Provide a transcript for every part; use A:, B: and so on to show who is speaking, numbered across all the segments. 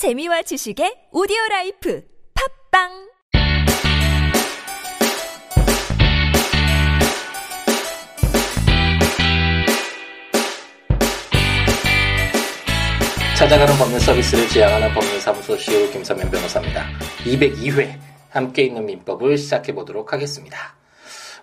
A: 재미와 지식의 오디오 라이프 팟빵
B: 찾아가는 법률 서비스를 지향하는 법률사무소 CEO 김삼연 변호사입니다. 202회 함께 읽는 민법을 시작해 보도록 하겠습니다.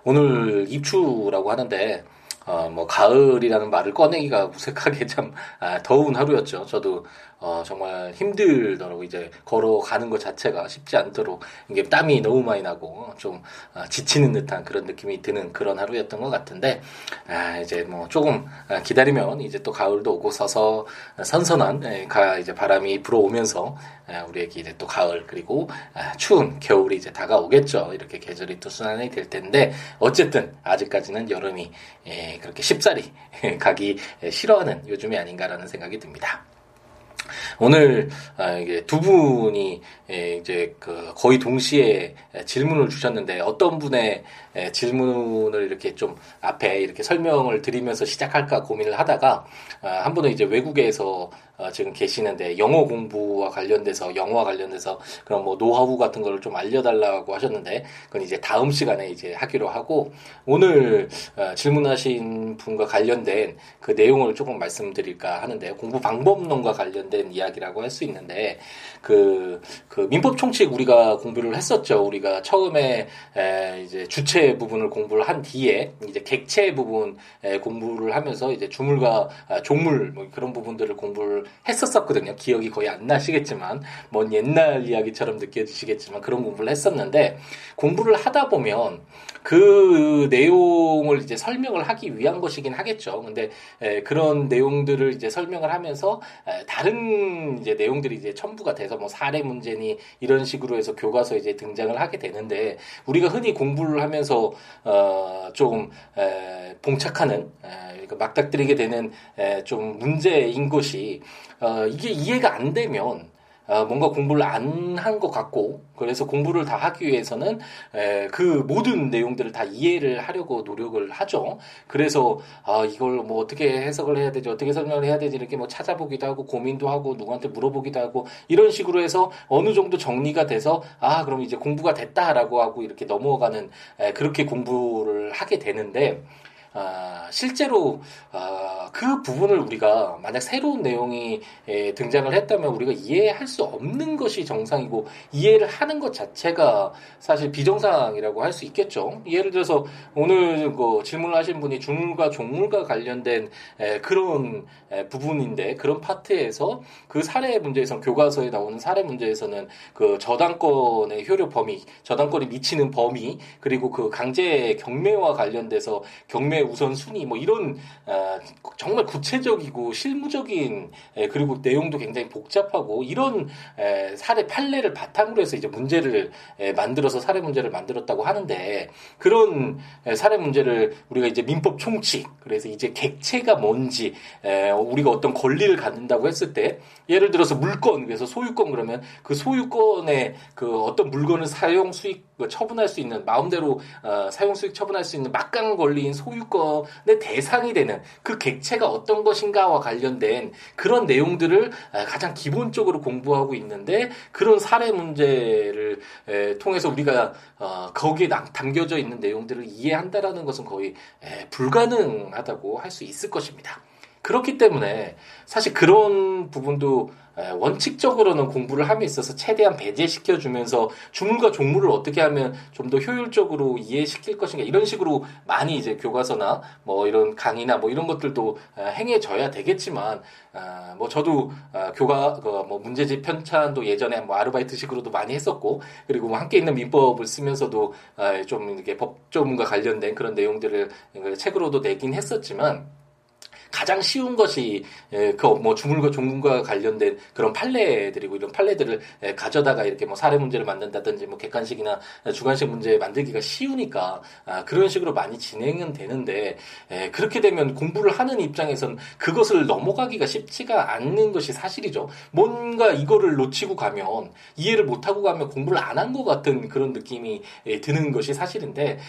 B: 오늘 입추라고 하는데 어, 뭐 가을이라는 말을 꺼내기가 무색하게 참 아, 더운 하루였죠. 저도 어, 정말 힘들더라고 이제 걸어가는 것 자체가 쉽지 않도록 이게 땀이 너무 많이 나고 좀 아, 지치는 듯한 그런 느낌이 드는 그런 하루였던 것 같은데 아, 이제 뭐 조금 아, 기다리면 이제 또 가을도 오고 서서 선선한 에, 가 이제 바람이 불어오면서 에, 우리에게 이제 또 가을 그리고 아, 추운 겨울이 이제 다가오겠죠. 이렇게 계절이 또 순환이 될 텐데 어쨌든 아직까지는 여름이 에, 그렇게 쉽사리 가기 싫어하는 요즘이 아닌가라는 생각이 듭니다. 오늘 아, 두 분이 이제 그 거의 동시에 질문을 주셨는데 어떤 분의 질문을 이렇게 좀 앞에 이렇게 설명을 드리면서 시작할까 고민을 하다가 아, 한 분은 이제 외국에서 어, 지금 계시는데 영어 공부와 관련돼서 영어와 관련돼서 그런 뭐 노하우 같은 거를 좀 알려달라고 하셨는데 그건 이제 다음 시간에 이제 하기로 하고 오늘 어, 질문하신 분과 관련된 그 내용을 조금 말씀드릴까 하는데 공부 방법론과 관련된 이야기라고 할 수 있는데 그, 그 민법 총칙 우리가 공부를 했었죠. 우리가 처음에 에, 이제 주체 부분을 공부를 한 뒤에 이제 객체 부분 에, 공부를 하면서 이제 주물과 아, 종물 뭐 그런 부분들을 공부를 했었었거든요. 기억이 거의 안 나시겠지만, 먼 옛날 이야기처럼 느껴지시겠지만 그런 공부를 했었는데, 공부를 하다 보면 그 내용을 이제 설명을 하기 위한 것이긴 하겠죠. 근데 에, 그런 내용들을 이제 설명을 하면서 에, 다른 이제 내용들이 이제 첨부가 돼서 뭐 사례 문제니 이런 식으로 해서 교과서에 이제 등장을 하게 되는데 우리가 흔히 공부를 하면서 어, 조금 에, 봉착하는 에, 막닥뜨리게 되는 에, 좀 문제인 것이 어, 이게 이해가 안 되면 어, 뭔가 공부를 안 한 것 같고 그래서 공부를 다 하기 위해서는 에, 그 모든 내용들을 다 이해를 하려고 노력을 하죠. 그래서 아, 이걸 뭐 어떻게 해석을 해야 되지 어떻게 설명을 해야 되지 이렇게 뭐 찾아보기도 하고 고민도 하고 누구한테 물어보기도 하고 이런 식으로 해서 어느 정도 정리가 돼서 아 그럼 이제 공부가 됐다라고 하고 이렇게 넘어가는 에, 그렇게 공부를 하게 되는데 아, 실제로 아, 그 부분을 우리가 만약 새로운 내용이 에, 등장을 했다면 우리가 이해할 수 없는 것이 정상이고 이해를 하는 것 자체가 사실 비정상이라고 할 수 있겠죠. 예를 들어서 오늘 그 질문을 하신 분이 중물과 종물과 관련된 에, 그런 에, 부분인데 그런 파트에서 그 사례 문제에서 교과서에 나오는 사례 문제에서는 그 저당권의 효력 범위, 저당권이 미치는 범위 그리고 그 강제 경매와 관련돼서 경매 우선 순위 뭐 이런 어, 정말 구체적이고 실무적인 에, 그리고 내용도 굉장히 복잡하고 이런 에, 사례 판례를 바탕으로 해서 이제 문제를 에, 만들어서 사례 문제를 만들었다고 하는데 그런 에, 사례 문제를 우리가 이제 민법 총칙 그래서 이제 객체가 뭔지 에, 우리가 어떤 권리를 갖는다고 했을 때 예를 들어서 물건 그래서 소유권 그러면 그 소유권의 그 어떤 물건을 사용 수익 처분할 수 있는 마음대로 어, 사용 수익 처분할 수 있는 막강 권리인 소유권 의 대상이 되는 그 객체가 어떤 것인가와 관련된 그런 내용들을 어, 가장 기본적으로 공부하고 있는데 그런 사례 문제를 에, 통해서 우리가 어, 거기에 담겨져 있는 내용들을 이해한다라는 것은 거의 에, 불가능하다고 할 수 있을 것입니다. 그렇기 때문에 사실 그런 부분도 원칙적으로는 공부를 함에 있어서 최대한 배제시켜 주면서 주물과 종물을 어떻게 하면 좀 더 효율적으로 이해시킬 것인가 이런 식으로 많이 이제 교과서나 뭐 이런 강의나 뭐 이런 것들도 행해져야 되겠지만 뭐 저도 교과 그뭐 문제집 편찬도 예전에 뭐 아르바이트식으로도 많이 했었고 그리고 뭐 함께 있는 민법을 쓰면서도 좀 이렇게 법조문과 관련된 그런 내용들을 책으로도 내긴 했었지만 가장 쉬운 것이 그 뭐 주물과 종문과 관련된 그런 판례들이고 이런 판례들을 가져다가 이렇게 뭐 사례 문제를 만든다든지 뭐 객관식이나 주관식 문제 만들기가 쉬우니까 아, 그런 식으로 많이 진행은 되는데 그렇게 되면 공부를 하는 입장에선 그것을 넘어가기가 쉽지가 않는 것이 사실이죠. 뭔가 이거를 놓치고 가면 이해를 못하고 가면 공부를 안 한 것 같은 그런 느낌이 드는 것이 사실인데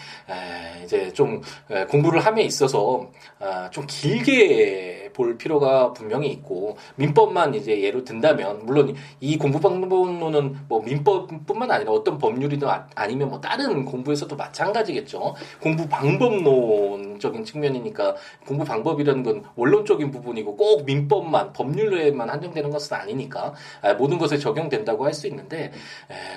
B: 이제 좀 공부를 함에 있어서 아, 좀 길게 que 볼 필요가 분명히 있고 민법만 이제 예로 든다면 물론 이 공부 방법론은 뭐 민법뿐만 아니라 어떤 법률이든 아, 니면뭐 다른 공부에서도 마찬가지겠죠. 공부 방법론적인 측면이니까 공부 방법이라는 건 원론적인 부분이고 꼭 민법만 법률에만 한정되는 것은 아니니까 아, 모든 것에 적용된다고 할 수 있는데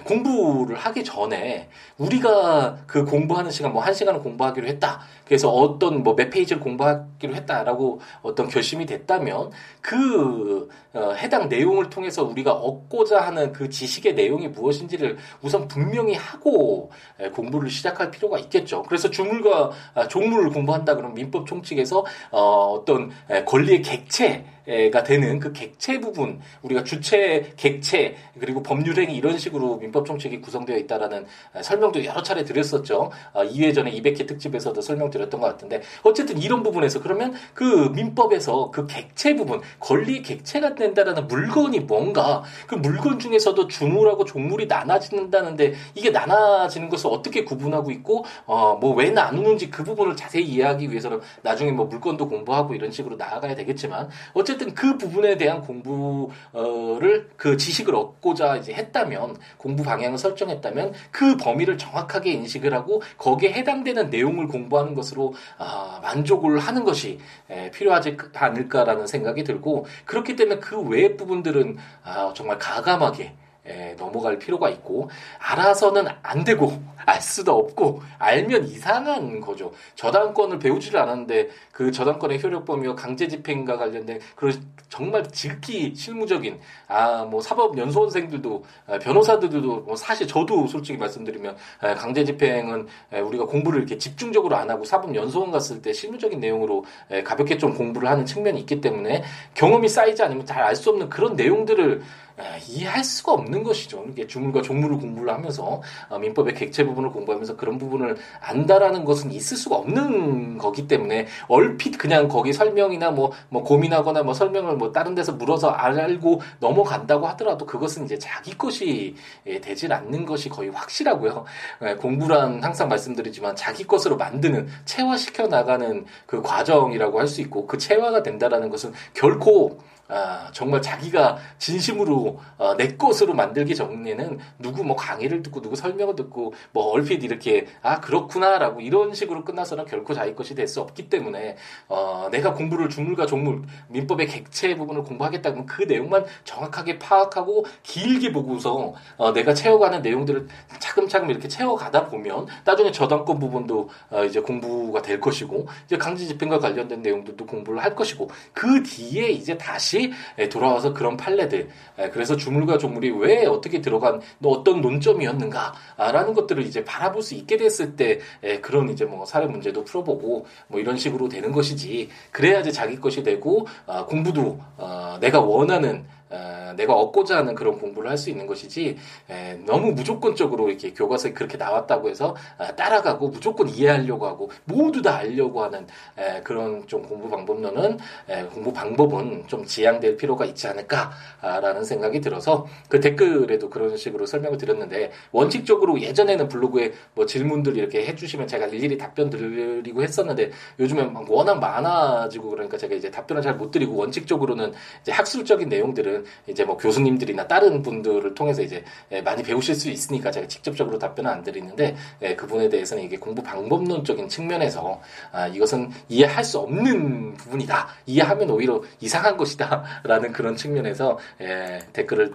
B: 공부를 하기 전에 우리가 그 공부하는 시간 뭐 한 시간을 공부하기로 했다. 그래서 어떤 뭐 몇 페이지를 공부하기로 했다라고 어떤 결심 이 됐다면 그 어, 해당 내용을 통해서 우리가 얻고자 하는 그 지식의 내용이 무엇인지를 우선 분명히 하고 에, 공부를 시작할 필요가 있겠죠. 그래서 주물과 아, 종물을 공부한다 그러면 민법 총칙에서 어, 어떤 에, 권리의 객체 가 되는 그 객체 부분 우리가 주체, 객체 그리고 법률행위 이런 식으로 민법 총칙이 구성되어 있다라는 설명도 여러 차례 드렸었죠. 2회 아, 전에 200회 특집에서도 설명드렸던 것 같은데 어쨌든 이런 부분에서 그러면 그 민법에서 그 객체 부분 권리 객체가 된다라는 물건이 뭔가 그 물건 중에서도 주물하고 종물이 나눠진다는데 이게 나눠지는 것을 어떻게 구분하고 있고 어 뭐 왜 나누는지 그 부분을 자세히 이해하기 위해서는 나중에 뭐 물건도 공부하고 이런 식으로 나아가야 되겠지만 어쨌든 어쨌든 그 부분에 대한 공부를 그 지식을 얻고자 이제 했다면 공부 방향을 설정했다면 그 범위를 정확하게 인식을 하고 거기에 해당되는 내용을 공부하는 것으로 아, 만족을 하는 것이 필요하지 않을까라는 생각이 들고 그렇기 때문에 그 외의 부분들은 아, 정말 가감하게 에, 넘어갈 필요가 있고 알아서는 안 되고 알 수도 없고 알면 이상한 거죠. 저당권을 배우지를 않았는데 그 저당권의 효력 범위와 강제 집행과 관련된 그런 정말 지극히 실무적인 아 뭐 사법 연수원생들도 아, 변호사들도 뭐 사실 저도 솔직히 말씀드리면 아, 강제 집행은 우리가 공부를 이렇게 집중적으로 안 하고 사법 연수원 갔을 때 실무적인 내용으로 가볍게 좀 공부를 하는 측면이 있기 때문에 경험이 쌓이지 않으면 잘 알 수 없는 그런 내용들을 이해할 수가 없는 것이죠. 이게 주물과 종물을 공부를 하면서 어, 민법의 객체 부분을 공부하면서 그런 부분을 안다라는 것은 있을 수가 없는 거기 때문에 얼핏 그냥 거기 설명이나 뭐, 뭐 고민하거나 뭐 설명을 뭐 다른 데서 물어서 알고 넘어간다고 하더라도 그것은 이제 자기 것이 예, 되질 않는 것이 거의 확실하고요. 예, 공부란 항상 말씀드리지만 자기 것으로 만드는 체화시켜 나가는 그 과정이라고 할 수 있고 그 체화가 된다라는 것은 결코 아, 정말 자기가 진심으로 어, 내 것으로 만들기 전에는 누구 뭐 강의를 듣고 누구 설명을 듣고 뭐 얼핏 이렇게 아 그렇구나라고 이런 식으로 끝나서는 결코 자기 것이 될 수 없기 때문에 어, 내가 공부를 중물과 종물 민법의 객체 부분을 공부하겠다면 그 내용만 정확하게 파악하고 길게 보고서 어, 내가 채워가는 내용들을 차근차근 이렇게 채워가다 보면 나중에 저당권 부분도 어, 이제 공부가 될 것이고 이제 강제 집행과 관련된 내용들도 공부를 할 것이고 그 뒤에 이제 다시 예, 돌아와서 그런 판례들 예, 그래서 주물과 종물이 왜 어떻게 들어간 어떤 논점이었는가라는 것들을 이제 바라볼 수 있게 됐을 때 예, 그런 이제 뭐 사례 문제도 풀어보고 뭐 이런 식으로 되는 것이지. 그래야지 자기 것이 되고 아, 공부도 어, 내가 원하는 어, 내가 얻고자 하는 그런 공부를 할 수 있는 것이지 에, 너무 무조건적으로 이렇게 교과서에 그렇게 나왔다고 해서 아, 따라가고 무조건 이해하려고 하고 모두 다 알려고 하는 에, 그런 좀 공부 방법론은 에, 공부 방법은 좀 지양될 필요가 있지 않을까라는 생각이 들어서 그 댓글에도 그런 식으로 설명을 드렸는데 원칙적으로 예전에는 블로그에 뭐 질문들 이렇게 해주시면 제가 일일이 답변 드리고 했었는데 요즘엔 워낙 많아지고 그러니까 제가 이제 답변을 잘 못 드리고 원칙적으로는 이제 학술적인 내용들은 이제 뭐 교수님들이나 다른 분들을 통해서 이제 예, 많이 배우실 수 있으니까 제가 직접적으로 답변을 안 드리는데 예, 그분에 대해서는 이게 공부 방법론적인 측면에서 아, 이것은 이해할 수 없는 부분이다. 이해하면 오히려 이상한 것이다라는 그런 측면에서 예, 댓글을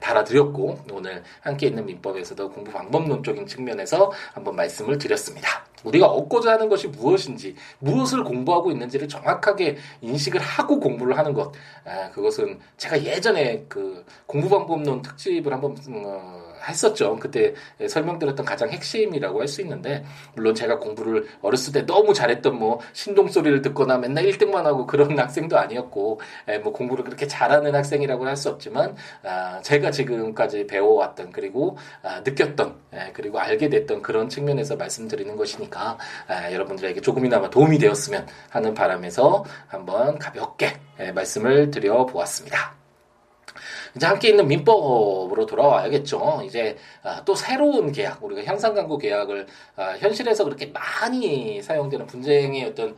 B: 달아드렸고 오늘 함께 있는 민법에서도 공부 방법론적인 측면에서 한번 말씀을 드렸습니다. 우리가 얻고자 하는 것이 무엇인지, 무엇을 공부하고 있는지를 정확하게 인식을 하고 공부를 하는 것. 아, 그것은 제가 예전에 그 공부방법론 특집을 한번 어, 했었죠. 그때 설명드렸던 가장 핵심이라고 할 수 있는데 물론 제가 공부를 어렸을 때 너무 잘했던 뭐 신동 소리를 듣거나 맨날 1등만 하고 그런 학생도 아니었고 뭐 공부를 그렇게 잘하는 학생이라고 할 수 없지만 아, 제가 지금까지 배워왔던 그리고 아, 느꼈던 그리고 알게 됐던 그런 측면에서 말씀드리는 것이니까 아, 여러분들에게 조금이나마 도움이 되었으면 하는 바람에서 한번 가볍게 말씀을 드려 보았습니다. 이제 함께 있는 민법으로 돌아와야겠죠. 이제 아, 또 새로운 계약, 우리가 향상광고 계약을 아, 현실에서 그렇게 많이 사용되는 분쟁의 어떤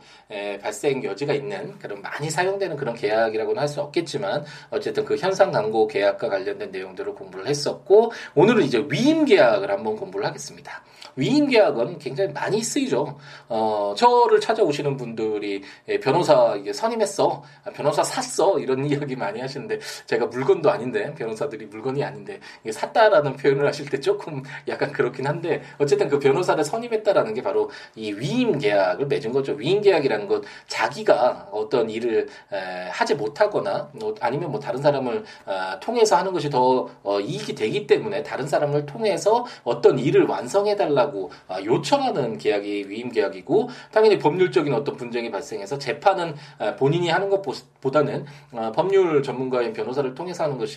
B: 발생 여지가 있는 그런 많이 사용되는 그런 계약이라고는 할 수 없겠지만 어쨌든 그 현상 광고 계약과 관련된 내용들을 공부를 했었고 오늘은 이제 위임 계약을 한번 공부를 하겠습니다. 위임 계약은 굉장히 많이 쓰이죠. 어, 저를 찾아오시는 분들이 예, 변호사 선임했어, 아, 변호사 샀어 이런 이야기 많이 하시는데 제가 물건도 아닌 데 변호사들이 물건이 아닌데 이게 샀다라는 표현을 하실 때 조금 약간 그렇긴 한데 어쨌든 그 변호사를 선임했다라는 게 바로 이 위임 계약을 맺은 거죠. 위임 계약이라는 건 자기가 어떤 일을 에, 하지 못하거나 뭐 아니면 뭐 다른 사람을 어, 통해서 하는 것이 더 어, 이익이 되기 때문에 다른 사람을 통해서 어떤 일을 완성해 달라 해달라고 아, 요청하는 계약이 위임 계약이고 당연히 법률적인 어떤 분쟁이 발생해서 재판은 아, 본인이 하는 것보다는 아, 법률 전문가인 변호사를 통해서 하는 것이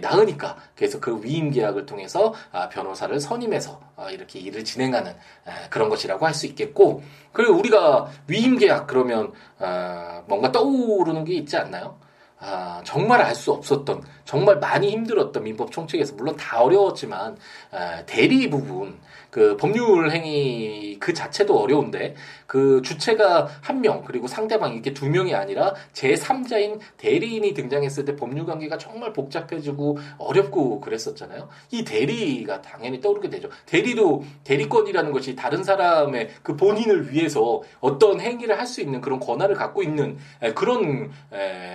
B: 나으니까 그래서 그 위임 계약을 통해서 변호사를 선임해서 이렇게 일을 진행하는 그런 것이라고 할 수 있겠고 그리고 우리가 위임 계약 그러면 뭔가 떠오르는 게 있지 않나요? 아, 정말 알 수 없었던, 정말 많이 힘들었던 민법 총칙에서, 물론 다 어려웠지만, 아, 대리 부분, 그 법률 행위 그 자체도 어려운데 그 주체가 한 명 그리고 상대방 이렇게 두 명이 아니라 제 3자인 대리인이 등장했을 때 법률 관계가 정말 복잡해지고 어렵고 그랬었잖아요. 이 대리가 당연히 떠오르게 되죠. 대리도 대리권이라는 것이 다른 사람의 그 본인을 위해서 어떤 행위를 할 수 있는 그런 권한을 갖고 있는 그런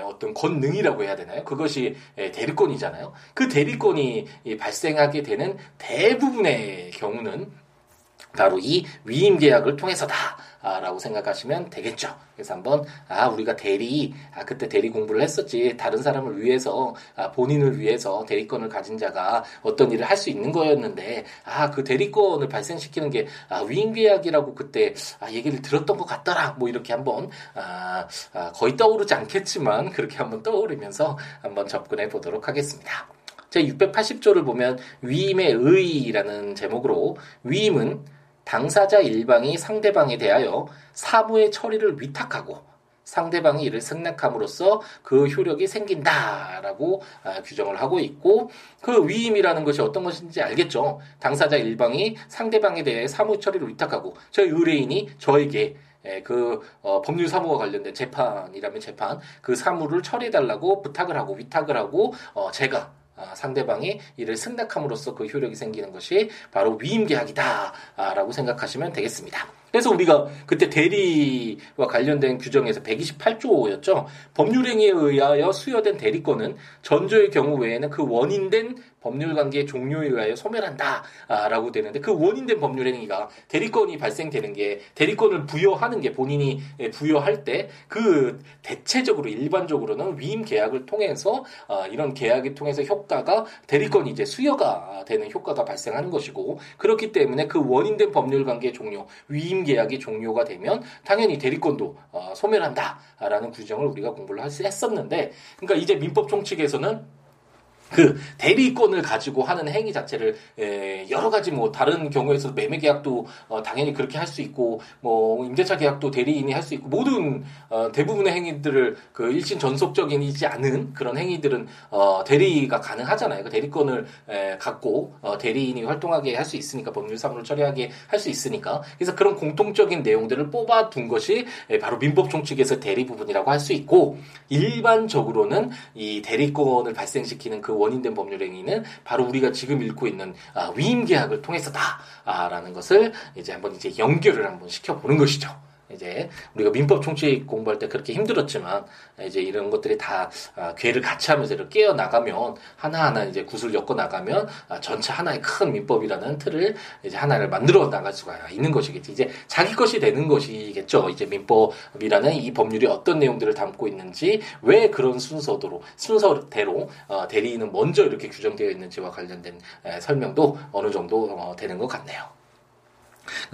B: 어떤 권 능이라고 해야 되나요? 그것이 대리권이잖아요. 그 대리권이 발생하게 되는 대부분의 경우는 바로 이 위임 계약을 통해서다. 라고 생각하시면 되겠죠. 그래서 한번, 아, 우리가 대리, 아, 그때 대리 공부를 했었지. 다른 사람을 위해서, 아, 본인을 위해서 대리권을 가진 자가 어떤 일을 할 수 있는 거였는데, 아, 그 대리권을 발생시키는 게, 아, 위임계약이라고 그때, 아, 얘기를 들었던 것 같더라. 뭐 이렇게 한번, 아, 아, 거의 떠오르지 않겠지만, 그렇게 한번 떠오르면서 한번 접근해 보도록 하겠습니다. 제 680조를 보면 위임의 의라는 제목으로 위임은 당사자 일방이 상대방에 대하여 사무의 처리를 위탁하고 상대방이 이를 승낙함으로써 그 효력이 생긴다라고 아, 규정을 하고 있고 그 위임이라는 것이 어떤 것인지 알겠죠. 당사자 일방이 상대방에 대해 사무 처리를 위탁하고 저희 의뢰인이 저에게 예, 그 어, 법률 사무와 관련된 재판이라면 재판 그 사무를 처리해 달라고 부탁을 하고 위탁을 하고 어, 제가 아, 상대방이 이를 승낙함으로써 그 효력이 생기는 것이 바로 위임계약이다라고 생각하시면 되겠습니다. 그래서 우리가 그때 대리와 관련된 규정에서 128조였죠. 법률행위에 의하여 수여된 대리권은 전조의 경우 외에는 그 원인된 법률 관계의 종료에 의하여 소멸한다라고 되는데 그 원인된 법률 행위가 대리권이 발생되는 게 대리권을 부여하는 게 본인이 부여할 때 그 대체적으로 일반적으로는 위임 계약을 통해서 어, 이런 계약을 통해서 효과가 대리권이 이제 수여가 되는 효과가 발생하는 것이고 그렇기 때문에 그 원인된 법률 관계 종료 위임 계약이 종료가 되면 당연히 대리권도 어, 소멸한다라는 규정을 우리가 공부를 했었는데 그러니까 이제 민법 총칙에서는 그 대리권을 가지고 하는 행위 자체를 에, 여러 가지 뭐 다른 경우에서 매매 계약도 어, 당연히 그렇게 할 수 있고 뭐 임대차 계약도 대리인이 할 수 있고 모든 어, 대부분의 행위들을 그 일신 전속적이지 않은 그런 행위들은 어, 대리가 가능하잖아요. 그 대리권을 에, 갖고 어, 대리인이 활동하게 할 수 있으니까 법률사무를 처리하게 할 수 있으니까 그래서 그런 공통적인 내용들을 뽑아둔 것이 에, 바로 민법 총칙에서 대리 부분이라고 할 수 있고 일반적으로는 이 대리권을 발생시키는 그 원인된 법률 행위는 바로 우리가 지금 읽고 있는 아, 위임 계약을 통해서다라는 것을 이제 한번 이제 연결을 한번 시켜보는 것이죠. 이제 우리가 민법 총칙 공부할 때 그렇게 힘들었지만 이제 이런 것들이 다 아, 괴를 같이 하면서 이렇게 깨어 나가면 하나하나 이제 구슬 엮어 나가면 아, 전체 하나의 큰 민법이라는 틀을 이제 하나를 만들어 나갈 수가 있는 것이겠지. 이제 자기 것이 되는 것이겠죠. 이제 민법이라는 이 법률이 어떤 내용들을 담고 있는지 왜 그런 순서대로 순서대로 어, 대리인은 먼저 이렇게 규정되어 있는지와 관련된 설명도 어느 정도 어, 되는 것 같네요.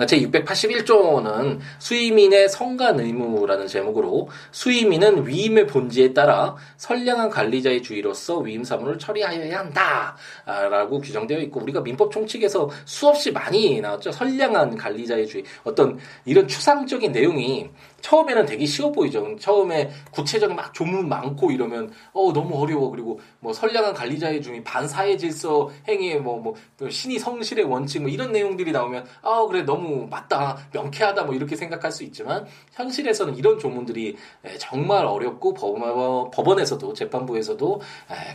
B: 제 681조는 수의민의 성간 의무라는 제목으로 수의민은 위임의 본지에 따라 선량한 관리자의 주의로서 위임 사무를 처리하여야 한다라고 규정되어 있고 우리가 민법 총칙에서 수없이 많이 나왔죠. 선량한 관리자의 주의 어떤 이런 추상적인 내용이 처음에는 되게 쉬워 보이죠. 처음에 구체적인 막 조문 많고 이러면 어 너무 어려워. 그리고 뭐 선량한 관리자의 중이 반사회 질서 행위에 뭐뭐 신이 성실의 원칙 뭐 이런 내용들이 나오면 아 그래 너무 맞다 명쾌하다 뭐 이렇게 생각할 수 있지만 현실에서는 이런 조문들이 정말 어렵고 법원, 에서도 재판부에서도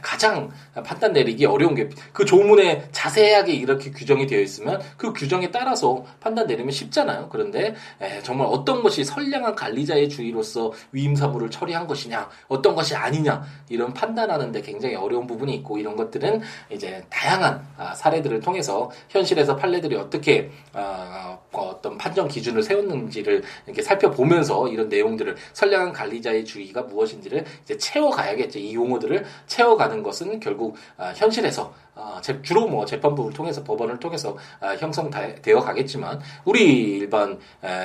B: 가장 판단 내리기 어려운 게 그 조문에 자세하게 이렇게 규정이 되어 있으면 그 규정에 따라서 판단 내리면 쉽잖아요. 그런데 정말 어떤 것이 선량한 관리자의 주의로서 위임 사무를 처리한 것이냐, 어떤 것이 아니냐 이런 판단하는데 굉장히 어려운 부분이 있고 이런 것들은 이제 다양한 아, 사례들을 통해서 현실에서 판례들이 어떻게 아, 어떤 판정 기준을 세웠는지를 이렇게 살펴보면서 이런 내용들을 선량한 관리자의 주의가 무엇인지를 이제 채워가야겠죠. 이 용어들을 채워가는 것은 결국 아, 현실에서 어, 주로 뭐 재판부를 통해서 법원을 통해서 아, 형성되어 가겠지만 우리 일반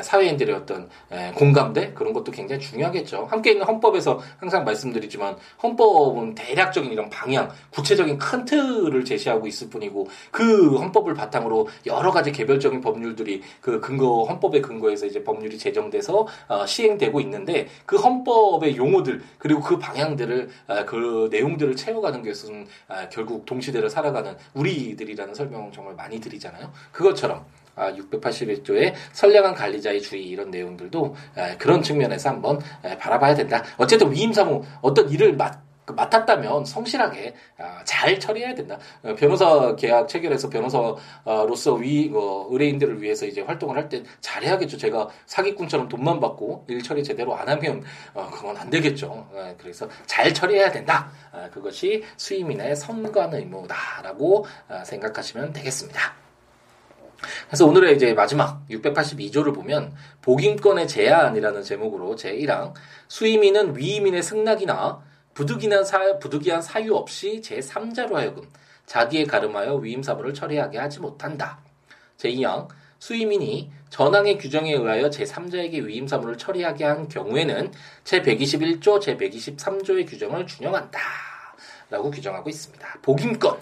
B: 사회인들의 어떤 공감대 그런 것도 굉장히 중요하겠죠. 함께 있는 헌법에서 항상 말씀드리지만 헌법은 대략적인 이런 방향, 구체적인 큰 틀을 제시하고 있을 뿐이고 그 헌법을 바탕으로 여러 가지 개별적인 법률들이 그 근거 헌법의 근거에서 이제 법률이 제정돼서 어, 시행되고 있는데 그 헌법의 용어들 그리고 그 방향들을 아, 그 내용들을 채워가는 것은 아, 결국 동시대를 살 살아가는 우리들이라는 설명을 정말 많이 드리잖아요. 그것처럼 아, 681조의 선량한 관리자의 주의 이런 내용들도 에, 그런 측면에서 한번 에, 바라봐야 된다. 어쨌든 위임사무 어떤 일을 맡그 맡았다면 성실하게 아, 잘 처리해야 된다. 어, 변호사 계약 체결해서 변호사로서 위 어, 의뢰인들을 위해서 이제 활동을 할 때 잘해야겠죠. 제가 사기꾼처럼 돈만 받고 일 처리 제대로 안 하면 어, 그건 안 되겠죠. 어, 그래서 잘 처리해야 된다. 아, 그것이 수임인의 선관 의무다라고 아, 생각하시면 되겠습니다. 그래서 오늘의 이제 마지막 682조를 보면 복임권의 제한이라는 제목으로 제1항 수임인은 위임인의 승낙이나 부득이한, 사, 부득이한 사유 없이 제3자로 하여금 자기의 가름하여 위임 사무를 처리하게 하지 못한다. 제2항 수임인이 전항의 규정에 의하여 제3자에게 위임 사무를 처리하게 한 경우에는 제121조, 제123조의 규정을 준용한다. 라고 규정하고 있습니다. 복임권.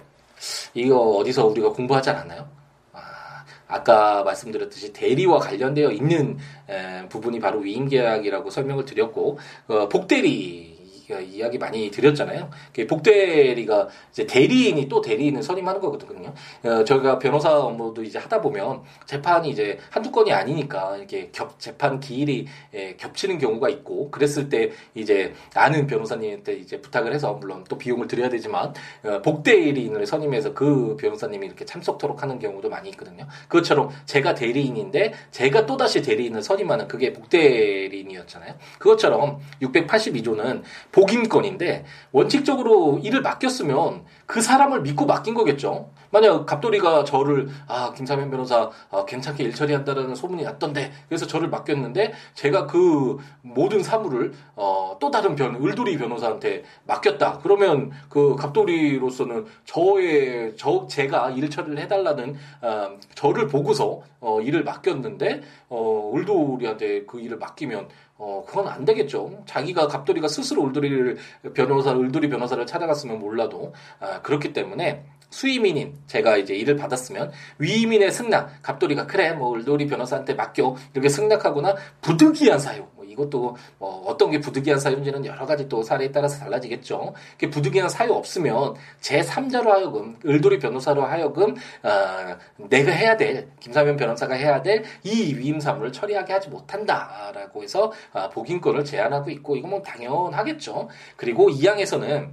B: 이거 어디서 우리가 공부하지 않았나요? 아, 아까 말씀드렸듯이 대리와 관련되어 있는 에, 부분이 바로 위임계약이라고 설명을 드렸고 어, 복대리 이야기 많이 드렸잖아요. 복대리가 이제 대리인이 또 대리인을 선임하는 거거든요. 어, 저희가 변호사 업무도 이제 하다 보면 재판이 이제 한두 건이 아니니까 이렇게 겹, 재판 기일이 예, 겹치는 경우가 있고 그랬을 때 이제 아는 변호사님한테 이제 부탁을 해서 물론 또 비용을 드려야 되지만 어, 복대리인을 선임해서 그 변호사님이 이렇게 참석토록 하는 경우도 많이 있거든요. 그것처럼 제가 대리인인데 제가 또다시 대리인을 선임하는 그게 복대리인이었잖아요. 그것처럼 682조는 복임권인데 원칙적으로 일을 맡겼으면 그 사람을 믿고 맡긴 거겠죠. 만약 갑돌이가 저를 아 김사면 변호사 아, 괜찮게 일 처리한다라는 소문이 났던데 그래서 저를 맡겼는데 제가 그 모든 사무를 어, 또 다른 변 을돌이 변호사한테 맡겼다. 그러면 그 갑돌이로서는 저의 저 제가 일 처리를 해달라는 어, 저를 보고서 어, 일을 맡겼는데 어, 을돌이한테 그 일을 맡기면 어, 그건 안 되겠죠. 자기가 갑돌이가 스스로 울돌이를 변호사, 을돌이 변호사를 찾아갔으면 몰라도, 아, 그렇기 때문에 수임인인 제가 이제 일을 받았으면 위임인의 승낙, 갑돌이가 그래, 뭐 을돌이 변호사한테 맡겨 이렇게 승낙하거나 부득이한 사유, 이것도 뭐 어떤 게 부득이한 사유인지는 여러 가지 또 사례에 따라서 달라지겠죠. 부득이한 사유 없으면 제 3자로 하여금 을돌이 변호사로 하여금 어, 내가 해야 될 김사면 변호사가 해야 될 이 위임 사무를 처리하게 하지 못한다라고 해서 어, 복인권을 제한하고 있고 이건 뭐 당연하겠죠. 그리고 이 항에서는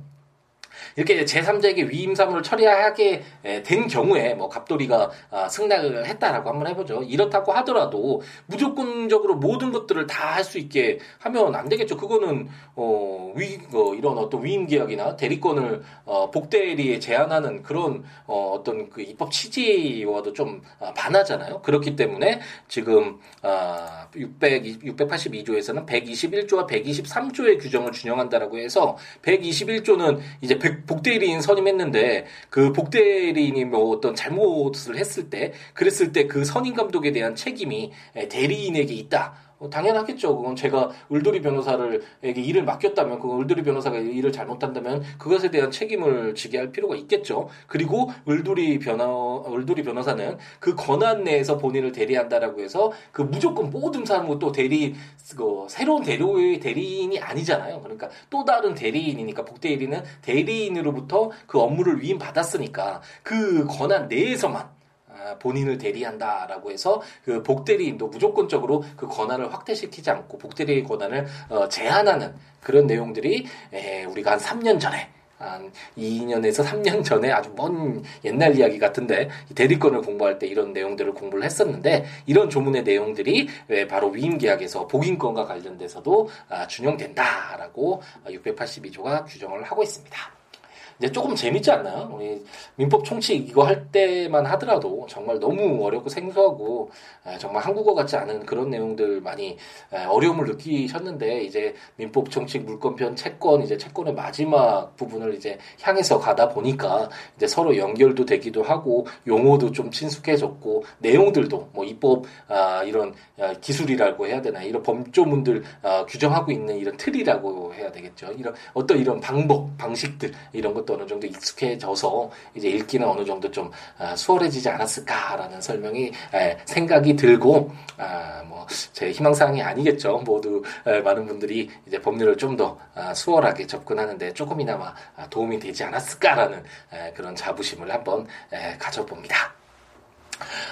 B: 이렇게 제3자에게 위임 사무를 처리하게 된 경우에 뭐 갑돌이가 아, 승낙을 했다라고 한번 해보죠. 이렇다고 하더라도 무조건적으로 모든 것들을 다 할 수 있게 하면 안 되겠죠. 그거는 어, 위 어, 이런 어떤 위임 계약이나 대리권을 어, 복대리에 제한하는 그런 어, 어떤 그 입법 취지와도 좀 아, 반하잖아요. 그렇기 때문에 지금 아, 600 682조에서는 121조와 123조의 규정을 준용한다라고 해서 121조는 이제 복대리인 선임했는데 그 복대리인이 뭐 어떤 잘못을 했을 때 그랬을 때 그 선임 감독에 대한 책임이 대리인에게 있다. 어, 당연하겠죠. 그건 제가 을돌이 변호사를에게 일을 맡겼다면 그 을돌이 변호사가 일을 잘못한다면 그것에 대한 책임을 지게 할 필요가 있겠죠. 그리고 을돌이 변호 을돌이 변호사는 그 권한 내에서 본인을 대리한다라고 해서 그 무조건 모든 사람을 또 대리 그 새로운 대리 대리인이 아니잖아요. 그러니까 또 다른 대리인이니까 복대리는 대리인으로부터 그 업무를 위임 받았으니까 그 권한 내에서만 아, 본인을 대리한다라고 해서 그 복대리인도 무조건적으로 그 권한을 확대시키지 않고 복대리의 권한을 어, 제한하는 그런 내용들이 우리가 한 3년 전에 한 2년에서 3년 전에 아주 먼 옛날 이야기 같은데 대리권을 공부할 때 이런 내용들을 공부를 했었는데 이런 조문의 내용들이 바로 위임계약에서 복인권과 관련돼서도 아, 준용된다라고 682조가 규정을 하고 있습니다. 이제 조금 재밌지 않나요? 우리 민법 총칙 이거 할 때만 하더라도 정말 너무 어렵고 생소하고 정말 한국어 같지 않은 그런 내용들 많이 어려움을 느끼셨는데 이제 민법 총칙 물권편 채권 이제 채권의 마지막 부분을 이제 향해서 가다 보니까 이제 서로 연결도 되기도 하고 용어도 좀 친숙해졌고 내용들도 뭐 입법 아, 이런 아, 기술이라고 해야 되나 이런 범조문들 아, 규정하고 있는 이런 틀이라고 해야 되겠죠. 이런 어떤 이런 방법 방식들 이런 것 것도 어느 정도 익숙해져서 이제 읽기는 어느 정도 좀 아, 수월해지지 않았을까라는 설명이 생각이 들고 아, 뭐 제 희망사항이 아니겠죠. 모두 많은 분들이 이제 법률을 좀더 아, 수월하게 접근하는데 조금이나마 도움이 되지 않았을까라는 그런 자부심을 한번 가져봅니다.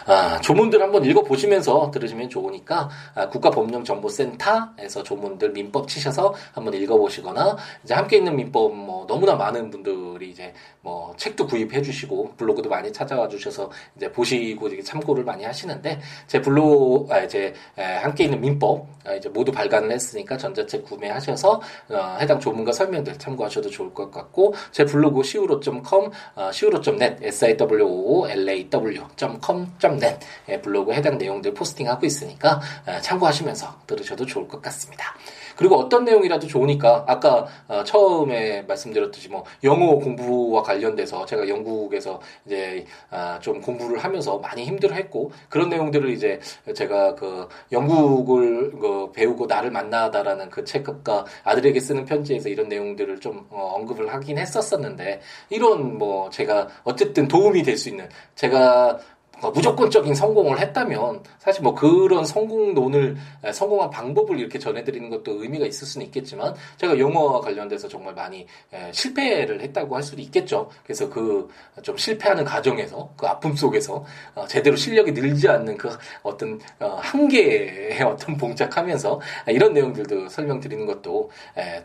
B: 아, 조문들 한번 읽어보시면서 들으시면 좋으니까 아, 국가법령정보센터에서 조문들 민법 치셔서 한번 읽어보시거나 이제 함께 있는 민법 뭐 너무나 많은 분들이 이제 뭐 책도 구입해 주시고 블로그도 많이 찾아와 주셔서 이제 보시고 이제 참고를 많이 하시는데 제 블로그 아, 이제 함께 있는 민법 아, 이제 모두 발간을 했으니까 전자책 구매하셔서 어, 해당 조문과 설명들 참고하셔도 좋을 것 같고 제 블로그 siwo.com 어, siwo.net s i w o l a w.com net 예, 블로그에 해당 내용들 포스팅하고 있으니까 어, 참고하시면서 들으셔도 좋을 것 같습니다. 그리고 어떤 내용이라도 좋으니까 아까 어, 처음에 말씀드렸듯이 뭐 영어 공부와 관련돼서 제가 영국에서 이제 아, 좀 공부를 하면서 많이 힘들어했고 그런 내용들을 이제 제가 그 영국을 그 배우고 나를 만나다라는 그 책과 아들에게 쓰는 편지에서 이런 내용들을 좀 어, 언급을 하긴 했었었는데 이런 뭐 제가 어쨌든 도움이 될 수 있는 제가 어, 무조건적인 성공을 했다면 사실 뭐 그런 성공론을 성공한 방법을 이렇게 전해드리는 것도 의미가 있을 수는 있겠지만 제가 영어와 관련돼서 정말 많이 실패를 했다고 할 수도 있겠죠. 그래서 그 좀 실패하는 과정에서 그 아픔 속에서 어, 제대로 실력이 늘지 않는 그 어떤 어, 한계에 어떤 봉착하면서 이런 내용들도 설명드리는 것도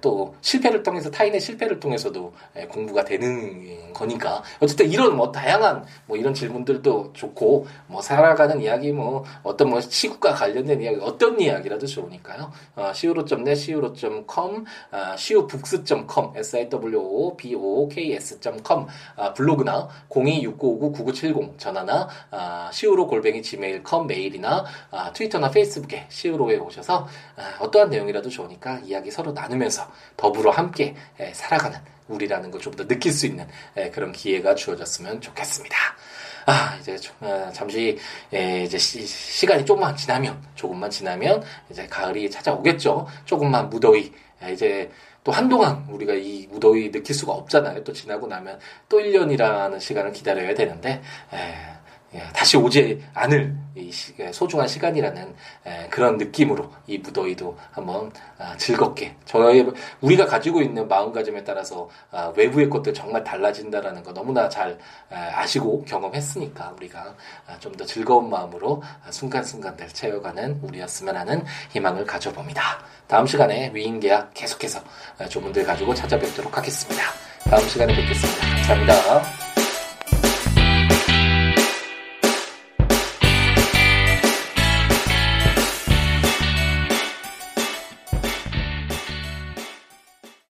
B: 또 실패를 통해서 타인의 실패를 통해서도 공부가 되는 거니까 어쨌든 이런 뭐 다양한 뭐 이런 질문들도 좋고 뭐 살아가는 이야기 뭐 어떤 뭐 시국과 관련된 이야기 어떤 이야기라도 좋으니까요. 어, siwo.net, siwo.com, 어, siwobooks.com, siwo.books.com 어, 블로그나 026959-9970 전화나 어, siwo 골뱅이 gmail.com 메일이나 어, 트위터나 페이스북에 siwo에 오셔서 어, 어떠한 내용이라도 좋으니까 이야기 서로 나누면서 더불어 함께 에, 살아가는 우리라는 걸 좀 더 느낄 수 있는 에, 그런 기회가 주어졌으면 좋겠습니다. 아 이제 어, 잠시 예, 이제 시, 간이 조금만 지나면 조금만 지나면 이제 가을이 찾아오겠죠. 조금만 무더위 예, 이제 또 한동안 우리가 이 무더위 느낄 수가 없잖아요. 또 지나고 나면 또 1년이라는 시간을 기다려야 되는데 예, 예, 다시 오지 않을 예, 소중한 시간이라는 예, 그런 느낌으로 이 무더위도 한번 아, 즐겁게 저희 우리가 가지고 있는 마음가짐에 따라서 아, 외부의 것들 정말 달라진다라는 거 너무나 잘 아시고 경험했으니까 우리가 아, 좀더 즐거운 마음으로 순간순간들 채워가는 우리였으면 하는 희망을 가져봅니다. 다음 시간에 위임계약 계속해서 조문들 가지고 찾아뵙도록 하겠습니다. 다음 시간에 뵙겠습니다. 감사합니다.